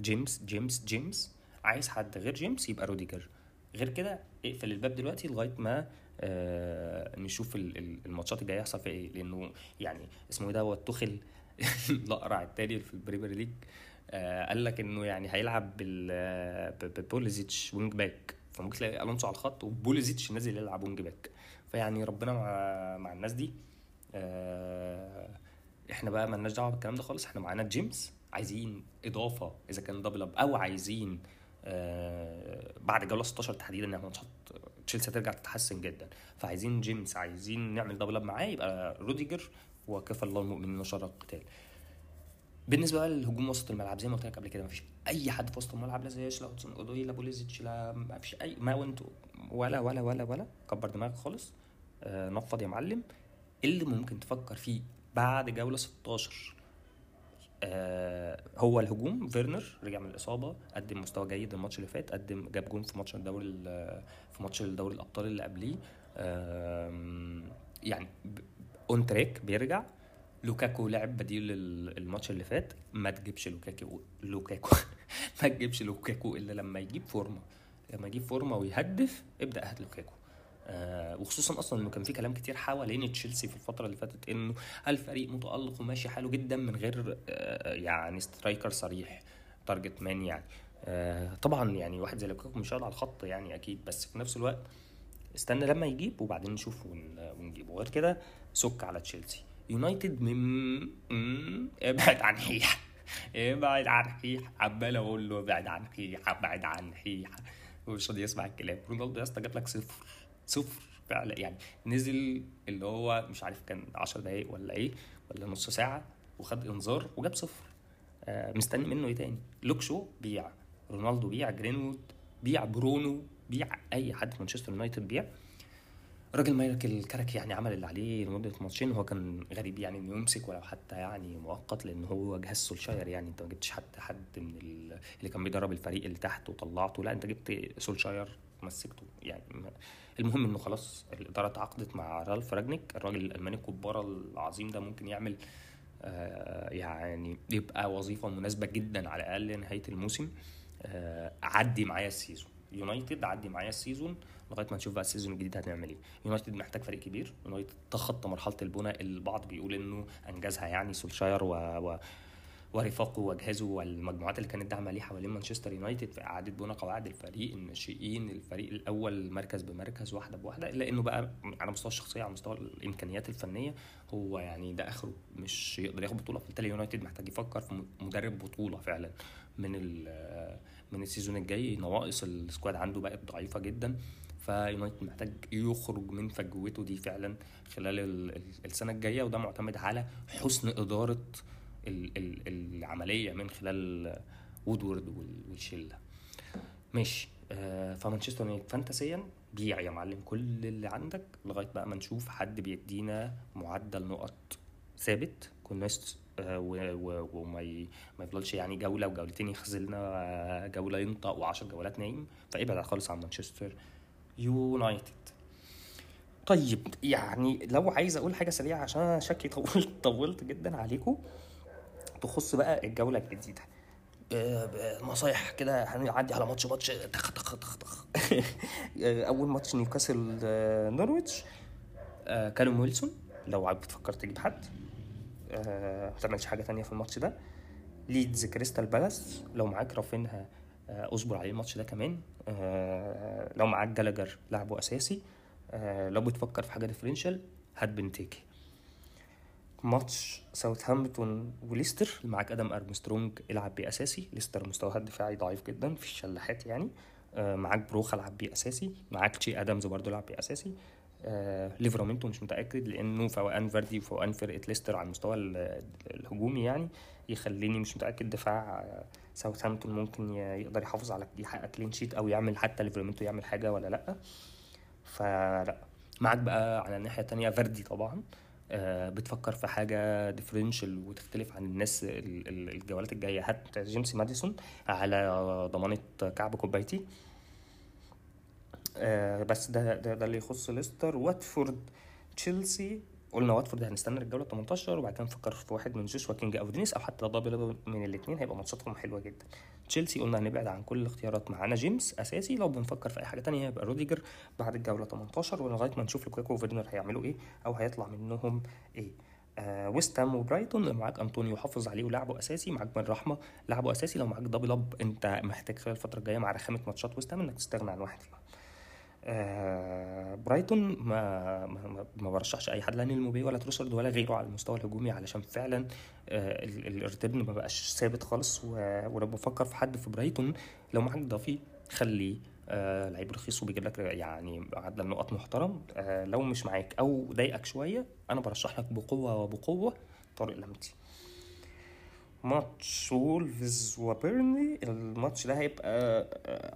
Speaker 1: جيمس جيمس جيمس. عايز حد غير جيمس يبقى روديجر. غير كده اقفل الباب دلوقتي لغاية ما آه نشوف الماتشات الجاية يحصل فيها إيه. لأنه يعني اسمه إيه دوت توخيل الأقرع التاني في البريمير ليج. آه قال لك إنه يعني هيلعب ببوليزيتش wing back. فممكن تلاقي ألونسو على الخط وبوليزيتش نازل يلعب wing back. فيعني ربنا مع مع الناس دي. آه إحنا بقى مالناش دعوة بالكلام ده خالص. إحنا معانا جيمس عايزين إضافة إذا كان double up أو عايزين آه بعد جولة 16 تحديدا انها ماتشات تشيلسي هترجع تتحسن جدا. فعايزين جيمس عايزين نعمل double up معاه يبقى روديجر وكفى الله المؤمنين شر القتال. بالنسبة بقى للهجوم وسط الملعب زي ما قلت لك قبل كده مفيش أي حد في وسط الملعب لا زياش لا هودسون أودوي لا بوليزيتش لا مفيش أي ماونت ولا ولا ولا ولا كبر دماغك خالص. آه نفض يا معلم. اللي ممكن تفكر فيه بعد جولة 16 آه هو الهجوم فيرنر رجع من الإصابة قدم مستوى جيد الماتش اللي فات قدم جاب جون في ماتش الدوري في ماتش الدوري الأبطال اللي قبليه. يعني on track بيرجع. لوكاكو لعب بديل الماتش اللي فات. ما تجيبش لوكاكو لوكاكو ما تجيبش لوكاكو إلا لما يجيب فورمة. لما يجيب فورمة ويهدف ابدأ هات لوكاكو. آه وخصوصا أصلا إنه كان في كلام كتير حوالين تشيلسي في الفترة اللي فاتت إنه الفريق متألق وماشي حاله جدا من غير آه يعني striker صريح target man يعني. آه طبعا يعني واحد زي لوكاكو مش على الخط يعني أكيد بس في نفس الوقت استنى لما يجيب وبعدين نشوف ونجيبه. غير كده سك على تشيلسي. يونايتد من ابعد عن حيحه ابعد عن حيحه عمال أقول له ابعد عن حيحه ابعد عن حيحه ومش راضي يسمع الكلام. رونالدو يا اسطى جاب لك صفر. صفر فعلا يعني نزل اللي هو مش عارف كان 10 دقايق ولا إيه ولا نص ساعة وخد انذار وجاب صفر. آه مستني منه إيه تاني؟ لوك شو؟ بيع. رونالدو بيع جرينوود بيع برونو بيع أي حد في مانشستر يونايتد بيع. الراجل مايكل كاريك يعني عمل اللي عليه لمدة ماتشين هو كان غريب يعني إنه يمسك ولو حتى يعني مؤقت لأن هو جهاز سولشاير يعني. أنت ما جبتش حتى حد من اللي كان بيدرب الفريق اللي تحت وطلعته. لا أنت جبت سولشاير. مسكته يعني المهم إنه خلاص الإدارة تعاقدت مع رالف رانجنيك الراجل الألماني الكباره العظيم ده ممكن يعمل آه يعني يبقى وظيفة مناسبة جدا على الأقل نهاية الموسم. آه عدي معايا ال season. يونايتد عدي معايا ال season لغاية ما نشوف بقى ال season الجديد هنعمل إيه. يونايتد محتاج فريق كبير. يونايتد تخطى مرحلة البناء. البعض بيقول إنه أنجزها يعني سولشاير و, و... ورفاقه وجهازه والمجموعات اللي كانت داعمة ليه حوالين مانشستر يونايتد في اعاده بناء قواعد الفريق الناشئين الفريق الأول مركز بمركز واحدة بواحدة إلا إنه بقى على مستوى الشخصية على مستوى الإمكانيات الفنية هو يعني ده آخره مش يقدر ياخد بطولة. فبالتالي يونايتد محتاج يفكر في مدرب بطولة فعلا. من من ال season الجاي نواقص ال squad عنده بقت ضعيفة جدا. فيونايتد محتاج يخرج من فجوته دي فعلا خلال السنة الجاية وده معتمد على حسن إدارة العملية من خلال وودورد والشلة. ماشي. آه فمانشستر يونايتد فانتسيا بيع يا معلم كل اللي عندك لغاية بقى ما نشوف حد بيدينا معدل نقط ثابت. كل آه، وما ما يفضلش يعني جولة وجولتين يخزلنا آه، جولة ينطق و10 جولات نايم. فابعد خالص عن مانشستر يونايتد. طيب يعني لو عايز أقول حاجة سريعة عشان أنا شكلي طولت طولت جدا عليكم تخص بقى الجولة الجديدة. نصايح كده هنعدي على ماتش ماتش تخ تخ تخ تخ. أول ماتش نيوكاسل نورويتش. كالوم ويلسون لو عايز بتفكر تجيب حد. ما تعملش حاجة تانية في الماتش ده. ليدز كريستال بالاس. لو معاك رافينها اصبر عليه الماتش ده كمان. لو معاك جالاجر لعبه أساسي. لو بتفكر في حاجة differential هات بنتيكي. ماتش ساوثهامبتون وليستر. معاك أدم أرمسترونج العب بيه أساسي. ليستر مستواها الدفاعي ضعيف جدا في الشلاحات يعني. آه معاك بروجا العب بيه أساسي. معاك تشي ادمز برضه العب بيه أساسي. آه ليفرامنتو مش متأكد لأنه فوقان فاردي وفوقان فرقة ليستر على المستوى الهجومي يعني. يخليني مش متأكد دفاع ساوثهامبتون ممكن يقدر يحافظ على يحقق clean sheet أو يعمل حتى ليفرامنتو يعمل حاجة ولا لأ. فلا. معاك بقى على الناحية التانية فاردي طبعا. آه بتفكر في حاجة differential وتختلف عن الناس الجولات الجاية. هات جيمس ماديسون على ضمانة كعب كوبايتي. آه بس ده, ده ده اللي يخص ليستر. واتفورد تشيلسي قلنا واتفورد هنستنى الجوله 18 وبعد كده نفكر في واحد من جوشوا كينج أو دينيس أو حتى double من الاثنين هيبقى ماتشاتهم حلوة جدا. تشيلسي قلنا هنبعد عن كل الاختيارات معانا جيمس أساسي. لو بنفكر في أي حاجة تانية هيبقى روديجر بعد الجولة 18 ولغاية ما نشوف لوكاكو وفيرنر هيعملوا إيه أو هيطلع منهم إيه. آه ويست هام وبرايتون معاك أنطونيو حافظ عليه ولعبه أساسي معاك بن رحمة لعبه أساسي. لو معاك double up أنت محتاج خلال الفترة الجاية مع رخامة ماتشات ويست إنك تستغنى عن واحد فيهم. آه برايتون ما ما, ما برشحش أي حد لا نيل موباي ولا تروسارد ولا غيره على المستوى الهجومي علشان فعلا آه الريتم ما بقاش ثابت خالص. ولو بفكر في حد في برايتون لو معاك دافي خليه آه لعيب رخيص وبيجيب لك يعني عدد نقط محترم. آه لو مش معاك أو ضايقك شوية أنا برشح لك بقوة وبقوة طارق لامبتي. ماتش وولفز وبيرنلي. الماتش ده هيبقى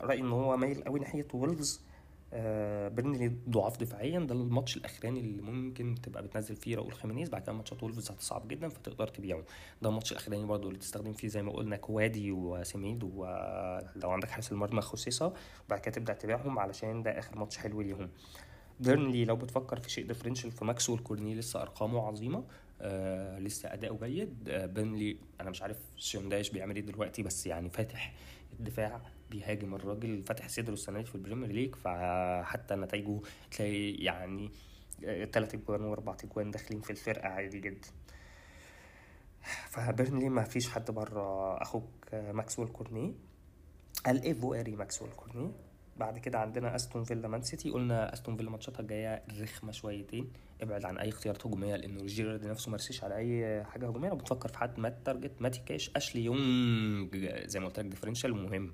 Speaker 1: رأيي إن هو مايل قوي ناحية وولفز. آه بيرنلي ضعاف دفاعيا. ده الماتش الأخراني اللي ممكن تبقى بتنزل فيه راؤول خيمينيز بعد كده ماتشات وولفز هتصعب جدا فتقدر تبيعه. ده الماتش الأخراني برضه اللي تستخدم فيه زي ما قلنا كوادي وسميد ولو عندك حارس المرمى خوسيه سا وبعد كده تبدأ تبيعهم علشان ده آخر ماتش حلو ليهم. بيرنلي لو بتفكر في شيء differential في ماكسويل كورني لسه أرقامه عظيمة. آه لسه أداؤه جيد. آه بيرنلي أنا مش عارف شون دايش بيعمل إيه دلوقتي بس يعني فاتح الدفاع بيهاجم الراجل فاتح صدره السنة دي في البريمير ليج فحتى نتائجه تلاقي يعني تلات أجوان وأربع أجوان داخلين في الفرقة عادي جدا. فبيرنلي ما فيش حد بره أخوك ماكسويل كورني الايفواري ماكسويل كورني بعد كده عندنا أستون فيلا مان سيتي. قلنا أستون فيلا ماتشاتها الجاية رخمة شويتين. ابعد عن أي اختيارات هجومية لأنه جيرارد نفسه مرسيش على أي حاجة هجومية. لو بتفكر في حد مات تارجت ماتي كاش أشلي يونج زي ما قلت لك differential مهم.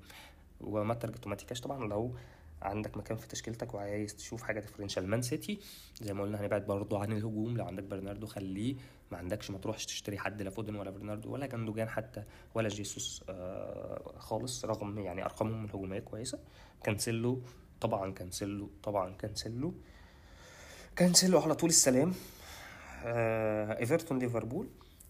Speaker 1: ومات تارجت وماتي كاش طبعا. لو عندك مكان في تشكيلتك وعايز تشوف حاجة differential مان سيتي زي ما قلنا هنبعد برضه عن الهجوم. لو عندك برناردو خليه. ما عندكش ما تروحش تشتري حد لا فودن ولا برناردو ولا جندوجان حتى ولا جيسوس آه خالص. رغم يعني أرقامهم الهجومية كويسة. كانسيلو طبعا كانسيلو طبعا كانسيلو. كانسيلو على طول السلام. آه إيفرتون ليفربول.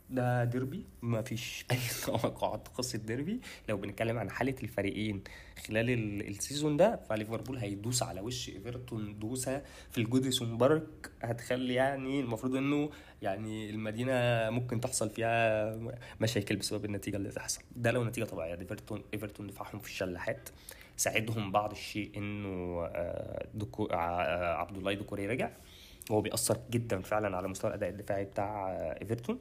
Speaker 1: ده ديربي؟ ما فيش أي توقعات قصه ديربي لو بنتكلم عن حالة الفريقين خلال ال season ده فليفربول هيدوس على وش إيفرتون دوسة في الجوديسون بارك. هتخلي يعني المفروض إنه يعني المدينة ممكن تحصل فيها مشاكل بسبب النتيجة اللي تحصل. ده لو نتيجة طبيعية. إيفرتون إيفرتون دفاعهم في الشلاحات ساعدهم بعض الشيء إنه دوكو عبد الله دوكوري رجع. وهو بيأثر جدا فعلا على مستوى الأداء الدفاعي بتاع إيفرتون.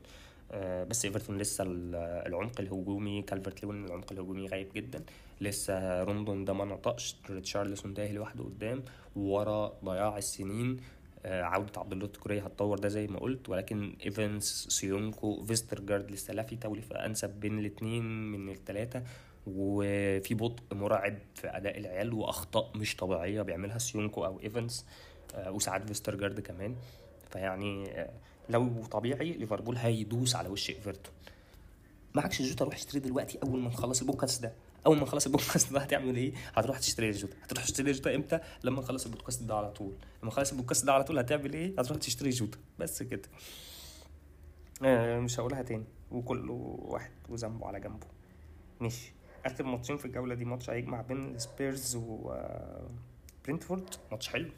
Speaker 1: بس إيفرتون لسه العمق الهجومي كالفرت لوين العمق الهجومي غايب جدا. لسه روندون ده ما نطقش ريتشارلسون ده لوحده قدام ورا ضياع السنين. عودة عبد الله دوكوري هتطور ده زي ما قلت ولكن إيفنس سيونكو فيسترجارد لسه لا في توليفة انسب بين الاثنين من الثلاثة وفي بطء مرعب في أداء العيال وأخطاء مش طبيعية بيعملها سيونكو أو إيفنس وساعات فيسترجارد كمان. فيعني لو طبيعي ليفربول هيدوس على وش إيفرتون. معكش جوتا روح اشتري دلوقتي أول ما نخلص البودكاست ده. أول ما نخلص البودكاست ده هتعمل إيه؟ هتروح تشتري جوتا. هتروح تشتري جوتا إمتى؟ لما نخلص البودكاست ده على طول. لما نخلص البودكاست ده على طول هتعمل إيه؟ هتروح تشتري جوتا. بس كده. آه مش هقولها تاني.
Speaker 2: وكل واحد وذنبه على جنبه. ماشي. آخر ماتشين في الجولة دي ماتش هيجمع بين سبيرز وبرنتفورد ماتش حلو.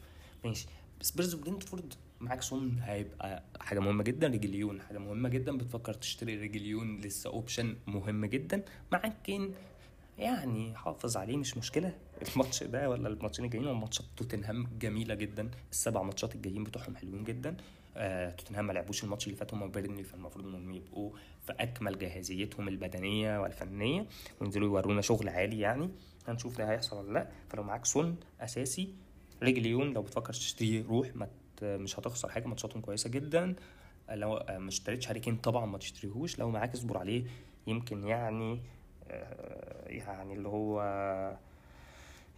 Speaker 2: ماشي. سبيرز وبرنتفورد معاك سون هيبقى حاجة مهمة جدا ريجيلون حاجة مهمة جدا بتفكر تشتري ريجيلون لسه option مهم جدا. معاك كين يعني حافظ عليه مش مشكلة. الماتش ده ولا الماتشين الجايين وماتشات توتنهام جميلة جدا. السبع ماتشات الجايين بتوعهم حلوين جدا. آه توتنهام ما لعبوش الماتش اللي فات هم بيرنلي فالمفروض إنهم يبقوا في أكمل جاهزيتهم البدنية والفنية. وينزلوا يورونا شغل عالي يعني. هنشوف ده هيحصل ولا لأ. فلو معاك سون أساسي ريجيلون لو بتفكر تشتري روح ما مش هتخسر حاجة ماتشاتهم كويسة جدا. لو ما اشتريتش هاري كين طبعا ما تشتريهوش. لو معاك اصبر عليه يمكن يعني آه، يعني اللي هو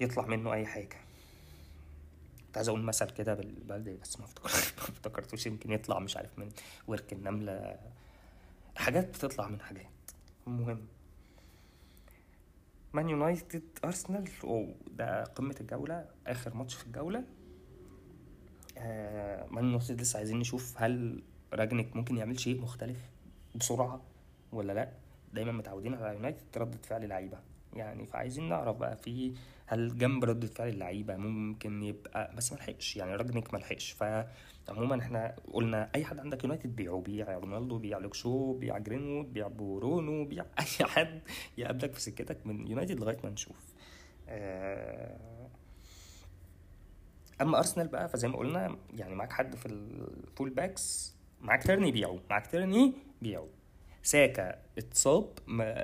Speaker 2: يطلع منه أي حاجة. كنت عايز أقول مثل كده بالبلدي بس ما افتكرتوش. يمكن يطلع مش عارف من ورك النملة. حاجات بتطلع من حاجات. المهم. مان يونايتد ارسنال أوه ده قمة الجولة. آخر ماتش في الجولة. مان يونايتد لسه. عايزين نشوف هل رانجنيك ممكن يعمل شيء مختلف بسرعة ولا لا. دايما متعودين على يونايتد ردة فعل لعيبة. يعني فعايزين نعرف بقى في هل جنب ردة فعل اللعيبة ممكن يبقى بس ما لحقش. يعني رانجنيك ما لحقش. فعموما إحنا قلنا أي حد عندك يونايتد بيعه. بيع رونالدو بيع لوك شو بيع جرينوود بيع برونو بيع أي حد يقابلك في سكتك من يونايتد لغاية ما نشوف. آه، أما أرسنال بقى فزي ما قلنا يعني معاك حد في ال full backs معاك تيرني بيعه معاك تيرني بيعه ساكا اتصاب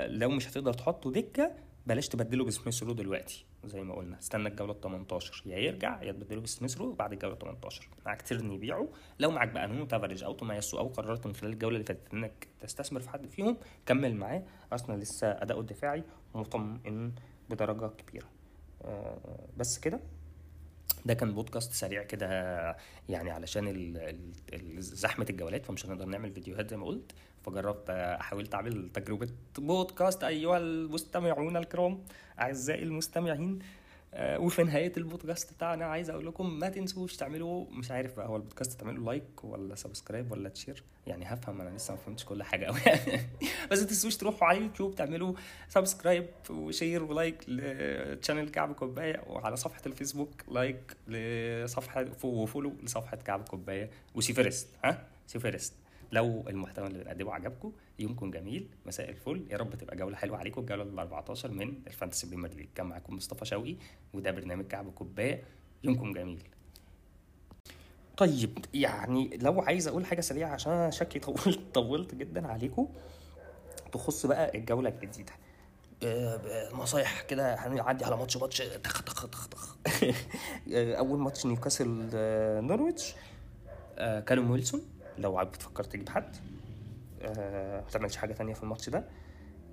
Speaker 2: لو مش هتقدر تحطه دكة بلاش تبدله بسميث رو دلوقتي زي ما قلنا. استنى الجولة ال 18 يا يرجع يا تبدله بسميث رو بعد الجولة 18 معاك تيرني بيعه لو معاك بقى نونو تافاريز أو تومياسو أو قررت من خلال الجولة اللي فاتت إنك تستثمر في حد فيهم كمل معاه. أرسنال لسه أداؤه الدفاعي مطمئن بدرجة كبيرة. آه، بس كده. ده كان بودكاست سريع كده يعني علشان زحمة الجولات فمش هنقدر نعمل فيديوهات زي ما قلت. فجربت حاولت أعمل تجربة بودكاست أيها المستمعون الكرام أعزائي المستمعين. وفي نهاية البودكاست بتاعنا عايز أقول لكم ما تنسوش تعملوا مش عارف بقى هو البودكاست تعملوا like ولا subscribe ولا ت share؟ يعني هفهم أنا لسه ما فهمتش كل حاجة قوي بس ما تنسوش تروحوا على يوتيوب تعملوا subscribe و share و like ل channel كعب كوباية وعلى صفحة الفيسبوك like لصفحة و follow لصفحة كعب كوباية. و see first ها؟ see first لو المحتوى اللي بنقدمه عجبكم يومكم جميل مساء الفل. يا رب تبقى جولة حلوة عليكم. الجولة ال 14 من ال Fantasy Premier League كان معاكم مصطفى شوقي وده برنامج كعب كوبايه يومكم جميل. طيب يعني لو عايز أقول حاجة سريعة عشان أنا شكلي طولت طولت جدا عليكم تخص بقى الجولة الجديدة. نصايح كده هنعدي على ماتش ماتش تخ تخ تخ تخ. أول ماتش نيوكاسل آه، نورويتش. آه، كالوم ويلسون لو عاد بتفكر تجيب حد. ما تعملش حاجة تانية في الماتش ده.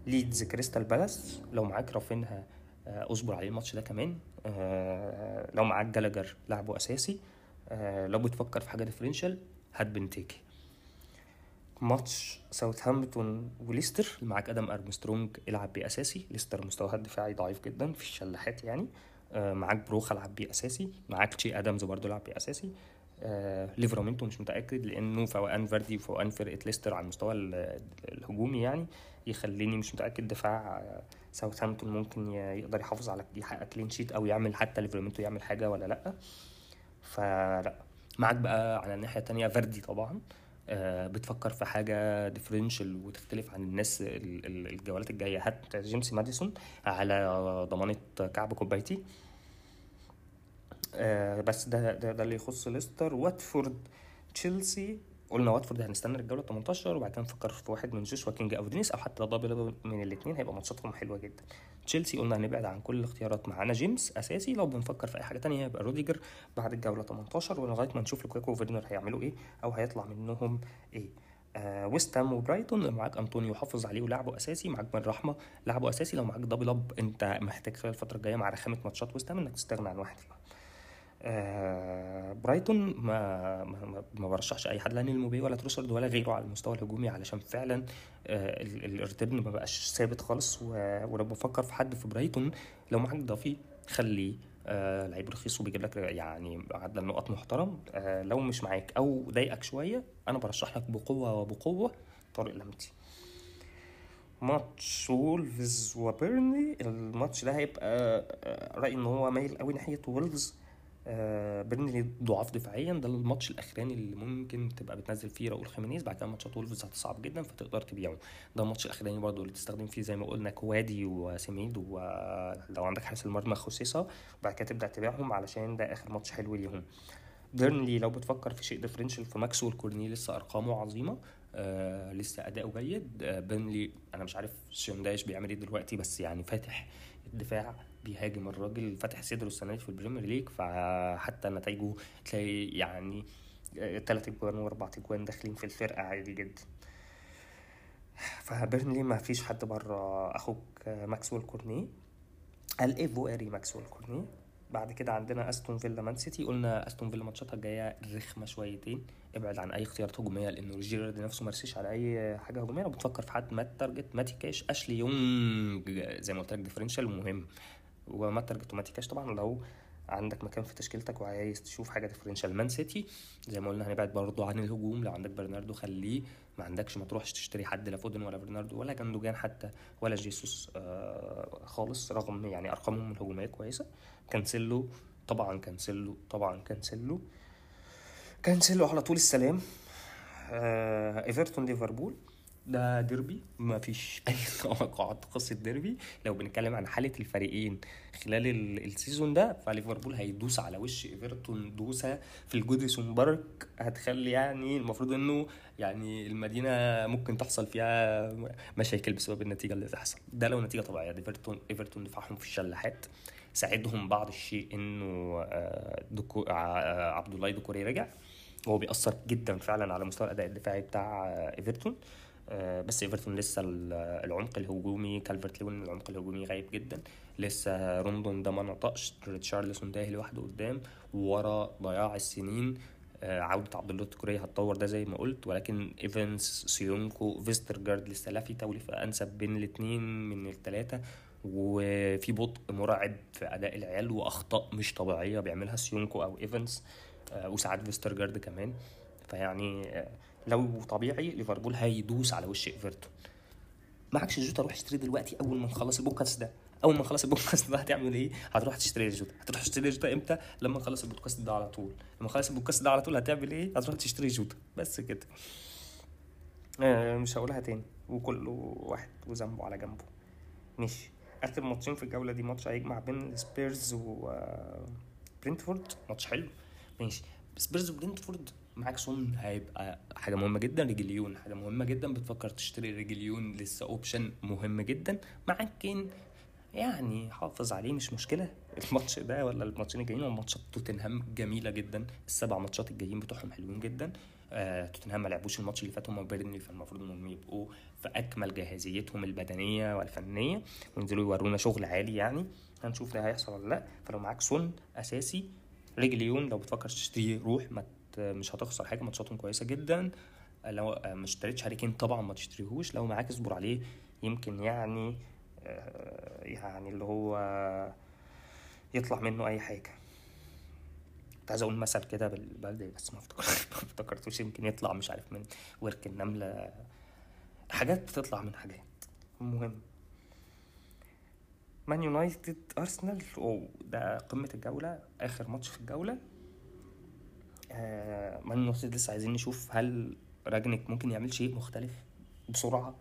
Speaker 2: ليدز كريستال بالاس لو معاك رافينها آه اصبر عليه الماتش ده كمان. آه لو معاك جالاجر لعبه أساسي آه لو بتفكر في حاجة differential هات بنتيكي. ماتش ساوثهامبتون وليستر معاك آدم أرمسترونج العب بيه أساسي. ليستر مستواها الدفاعي ضعيف جدا في الشلاحات يعني. آه معاك بروخا العب بيه أساسي. معاك تشي ادمز برضه العب بيه أساسي. آه ليفرامنتو مش متأكد لأنه فوقان فاردي وفوقان فرقه ليستر على المستوى الهجومي يعني يخليني مش متأكد دفاع ساوثهامبتون ممكن يقدر يحافظ على يحقق clean sheet أو يعمل حتى ليفرامنتو يعمل حاجة ولا لأ. فلا معاك بقى على الناحية التانية فاردي طبعا. آه بتفكر في حاجة differential وتختلف عن الناس الجولات الجاية. هات جيمس ماديسون على ضمانة كعب كوبايتي. آه بس ده, ده ده اللي يخص ليستر واتفورد تشيلسي. قلنا واتفورد هنستنى الجولة 18 وبعد كده نفكر في واحد من جوشوا كينج أو دينيس أو حتى double من الاثنين هيبقى ماتشاتهم حلوة جدا. تشيلسي قلنا هنبعد عن كل الاختيارات معانا جيمس أساسي. لو بنفكر في أي حاجة تانية هيبقى روديجر بعد الجولة 18 ولغاية ما نشوف لوكاكو وفيرنر هيعملوا إيه أو هيطلع منهم إيه. آه ويست هام وبرايتون معاك أنطونيو حافظ عليه ولعبه أساسي معاك بن رحمة لعبه أساسي. لو معاك double up أنت محتاج خلال الفترة الجاية مع رخامة ماتشات ويست هام إنك تستغنى عن واحد فيهم. آه برايتون ما ما, برشحش أي حد لا نيل موباي ولا تروسارد ولا غيره على المستوى الهجومي علشان فعلا آه ما بقاش ثابت خالص ولو بفكر في حد في برايتون لو معاك دافي خليه آه لعيب رخيص وبيجيب لك يعني عدد نقط محترم. آه لو مش معاك أو ضايقك شوية أنا برشح لك بقوة وبقوة طارق لامبتي. ماتش وولفز وبيرنلي الماتش ده هيبقى آه، رأيي إن هو مايل قوي ناحية وولفز. آه، بيرنلي ضعاف دفاعيا. ده الماتش الأخراني اللي ممكن تبقى بتنزل فيه راؤول خيمينيز. بعد كده ماتشات وولفز هتصعب جدا فتقدر تبيعه. ده الماتش الأخراني برضو اللي تستخدم فيه زي ما قلنا كوادي وسميد ولو عندك حارس المرمى خوسيه سا. وبعد كده تبدأ تبيعهم علشان ده آخر ماتش حلو ليهم. بيرنلي لو بتفكر في شيء differential في ماكسويل كورني لسه أرقامه عظيمة. آه لسه أداؤه جيد. آه بيرنلي أنا مش عارف شون دايش بيعمل إيه دلوقتي بس يعني فاتح الدفاع بيهاجم الراجل فاتح صدره السنة دي في ال Premier League فحتى نتائجه تلاقي يعني آه، تلات أجوان وأربع أجوان داخلين في الفرقة عادي جدا. فبيرنلي ما فيش حد بره أخوك آه، ماكسويل كورني الايفواري ماكسويل كورني بعد كده عندنا أستون فيلا مان سيتي. قلنا أستون فيلا ماتشاتها الجاية رخمة شويتين. ابعد عن أي اختيارات هجومية لأنه جيرارد نفسه ما رسيش على أي حاجة هجومية. لو بتفكر في حد مات تارجت ماتي كاش أشلي يونج زي ما قلت لك differential مهم. ومات تارجت وماتي كاش طبعا لو عندك مكان في تشكيلتك وعايز تشوف حاجة differential مان سيتي زي ما قلنا هنبعد برضو عن الهجوم. لو عندك برناردو خليه ما عندكش ما تروحش تشتري حد لا فودن ولا برناردو ولا جندوجان حتى ولا جيسوس آه خالص رغم يعني أرقامهم الهجومية كويسة. كانسيلو طبعا كانسيلو طبعا كانسيلو. كانسيلو على طول السلام. آه إيفرتون ليفربول. ده ديربي؟ ما فيش أي توقعات قصه ديربي لو بنتكلم عن حالة الفريقين خلال ال- ال season ده فليفربول هيدوس على وش إيفرتون دوسة في الجوديسون بارك. هتخلي يعني المفروض إنه يعني المدينة ممكن تحصل فيها مشاكل بسبب النتيجة اللي تحصل. ده لو نتيجة طبيعية. إيفرتون إيفرتون دفاعهم في الشلاحات ساعدهم بعض الشيء إنه آه، دكو آه، عبد الله دكوري رجع. وهو بيأثر جدا فعلا على مستوى الأداء الدفاعي بتاع آه، إيفرتون. آه، بس إيفرتون لسه ال- العمق الهجومي كالفرت لوين العمق الهجومي غايب جدا. لسه روندون ده ما نطقش ريتشارلسون تايه لوحده قدام ورا ضياع السنين. آه، عودة عبد الله دكوري هتطور ده زي ما قلت ولكن ايفنز سيونكو فيسترجارد لسه لا في توليفة انسب بين الاثنين من الثلاثة وفي بطء مرعب في أداء العيال وأخطاء مش طبيعية بيعملها سيونكو أو ايفنز آه، وساعات فيسترجارد كمان. فيعني آه، لو طبيعي ليفربول هيدوس على وش إيفرتون. معكش جوتا روح اشتري دلوقتي أول ما نخلص البودكاست ده. أول ما نخلص البودكاست ده هتعمل إيه؟ هتروح تشتري جوتا هتروح تشتري جوتا إمتى؟ لما نخلص البودكاست ده على طول. لما نخلص البودكاست ده على طول هتعمل إيه؟ هتروح تشتري جوتا. بس كده. آه مش هقولها تاني. وكل واحد وذنبه على جنبه. ماشي. آخر ماتشين في الجولة دي ماتش هيجمع بين سبيرز وبرنتفورد ماتش حلو. ماشي. سبيرز وبرنتفورد معاك سون هيبقى حاجة مهمة جدا ريجيلون حاجة مهمة جدا بتفكر تشتري ريجيلون لسه option مهم جدا. معاك كين يعني حافظ عليه مش مشكلة. الماتش ده ولا الماتشين الجايين وماتشات توتنهام جميلة جدا. السبع ماتشات الجايين بتوعهم حلوين جدا. آه توتنهام ما لعبوش الماتش اللي فات هم وبيرنلي فالمفروض إنهم يبقوا في أكمل جاهزيتهم البدنية والفنية. وينزلوا يورونا شغل عالي يعني. هنشوف ده هيحصل ولا لأ. فلو معاك سون أساسي ريجيلون لو بتفكر تشتريه روح ما مش هتخسر حاجة ماتشاتهم كويسة جدا. لو ما اشتريتش هاري كين طبعا ما تشتريهوش. لو معاك اصبر عليه يمكن يعني آه، يعني اللي هو يطلع منه أي حاجة. كنت عايز أقول مثل كده بالبلدي بس ما افتكر ما افتكرتوش. يمكن يطلع مش عارف من ورك النملة. حاجات بتطلع من حاجات. المهم. مان يونايتد ارسنال أوه ده قمة الجولة. آخر ماتش في الجولة. مان يونايتد لسه عايزين نشوف هل رانجنيك ممكن يعمل شيء مختلف بسرعة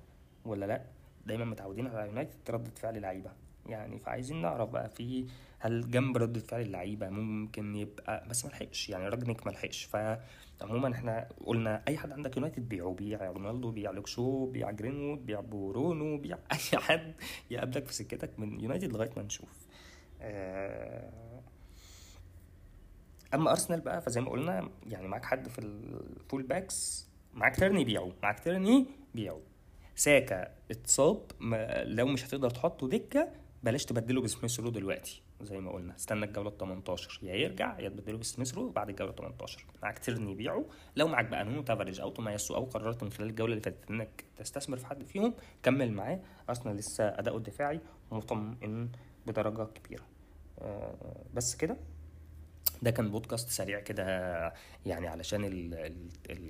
Speaker 2: ولا لا. دايما متعودين على يونايتد ردة فعل لعيبة. يعني فعايزين نعرف بقى في هل جنب ردة فعل اللعيبة ممكن يبقى بس ما لحقش يعني رانجنيك ما لحقش فعموما إحنا قلنا أي حد عندك يونايتد بيعه بيع رونالدو بيع لوك شو بيع جرينوود بيع برونو بيع أي حد يقابلك في سكتك من يونايتد لغاية ما نشوف. آه، أما أرسنال بقى فزي ما قلنا يعني معاك حد في ال full backs معاك تيرني بيعه معاك تيرني بيعه ساكا اتصاب لو مش هتقدر تحطه دكة بلاش تبدله بسميث رو دلوقتي زي ما قلنا. استنى الجولة 18 يا يرجع يا تبدله بسميث رو بعد الجولة 18 معاك تيرني بيعه لو معاك بقى نونو تافاريز أو تومياسو أو قررت من خلال الجولة اللي فاتت إنك تستثمر في حد فيهم كمل معاه. أرسنال لسه أداؤه الدفاعي مطمئن بدرجة كبيرة. آه، بس كده.
Speaker 1: ده كان بودكاست سريع كده يعني علشان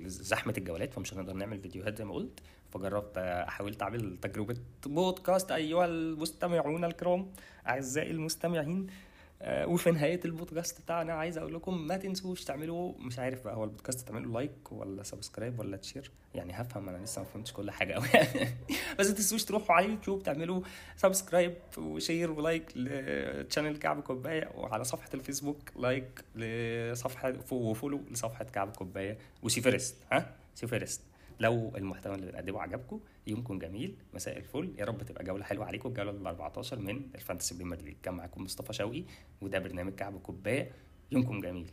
Speaker 1: زحمة الجولات فمش هنقدر نعمل فيديوهات زي ما قلت. فجربت حاولت أعمل تجربة بودكاست أيها المستمعون الكرام أعزائي المستمعين. وفي نهاية البودكاست بتاعنا عايز أقول لكم ما تنسوش تعملوا مش عارف بقى هو البودكاست تعملوا like ولا subscribe ولا share؟ يعني هفهم أنا لسه ما فهمتش كل حاجة قوي بس ما تنسوش تروحوا على يوتيوب تعملوا subscribe و share و like ل channel كعب كوباية وعلى صفحة الفيسبوك like لصفحة و follow لصفحة كعب كوباية. وسيفرست ها؟ سيفرست لو المحتوى اللي بنقدمه عجبكم يومكم جميل مساء الفل. يا رب تبقى جولة حلوة عليكم. الجولة ال 14 من الفانتسي بريمير ليج كان معاكم مصطفى شوقي وده برنامج كعب كوبايه يومكم جميل.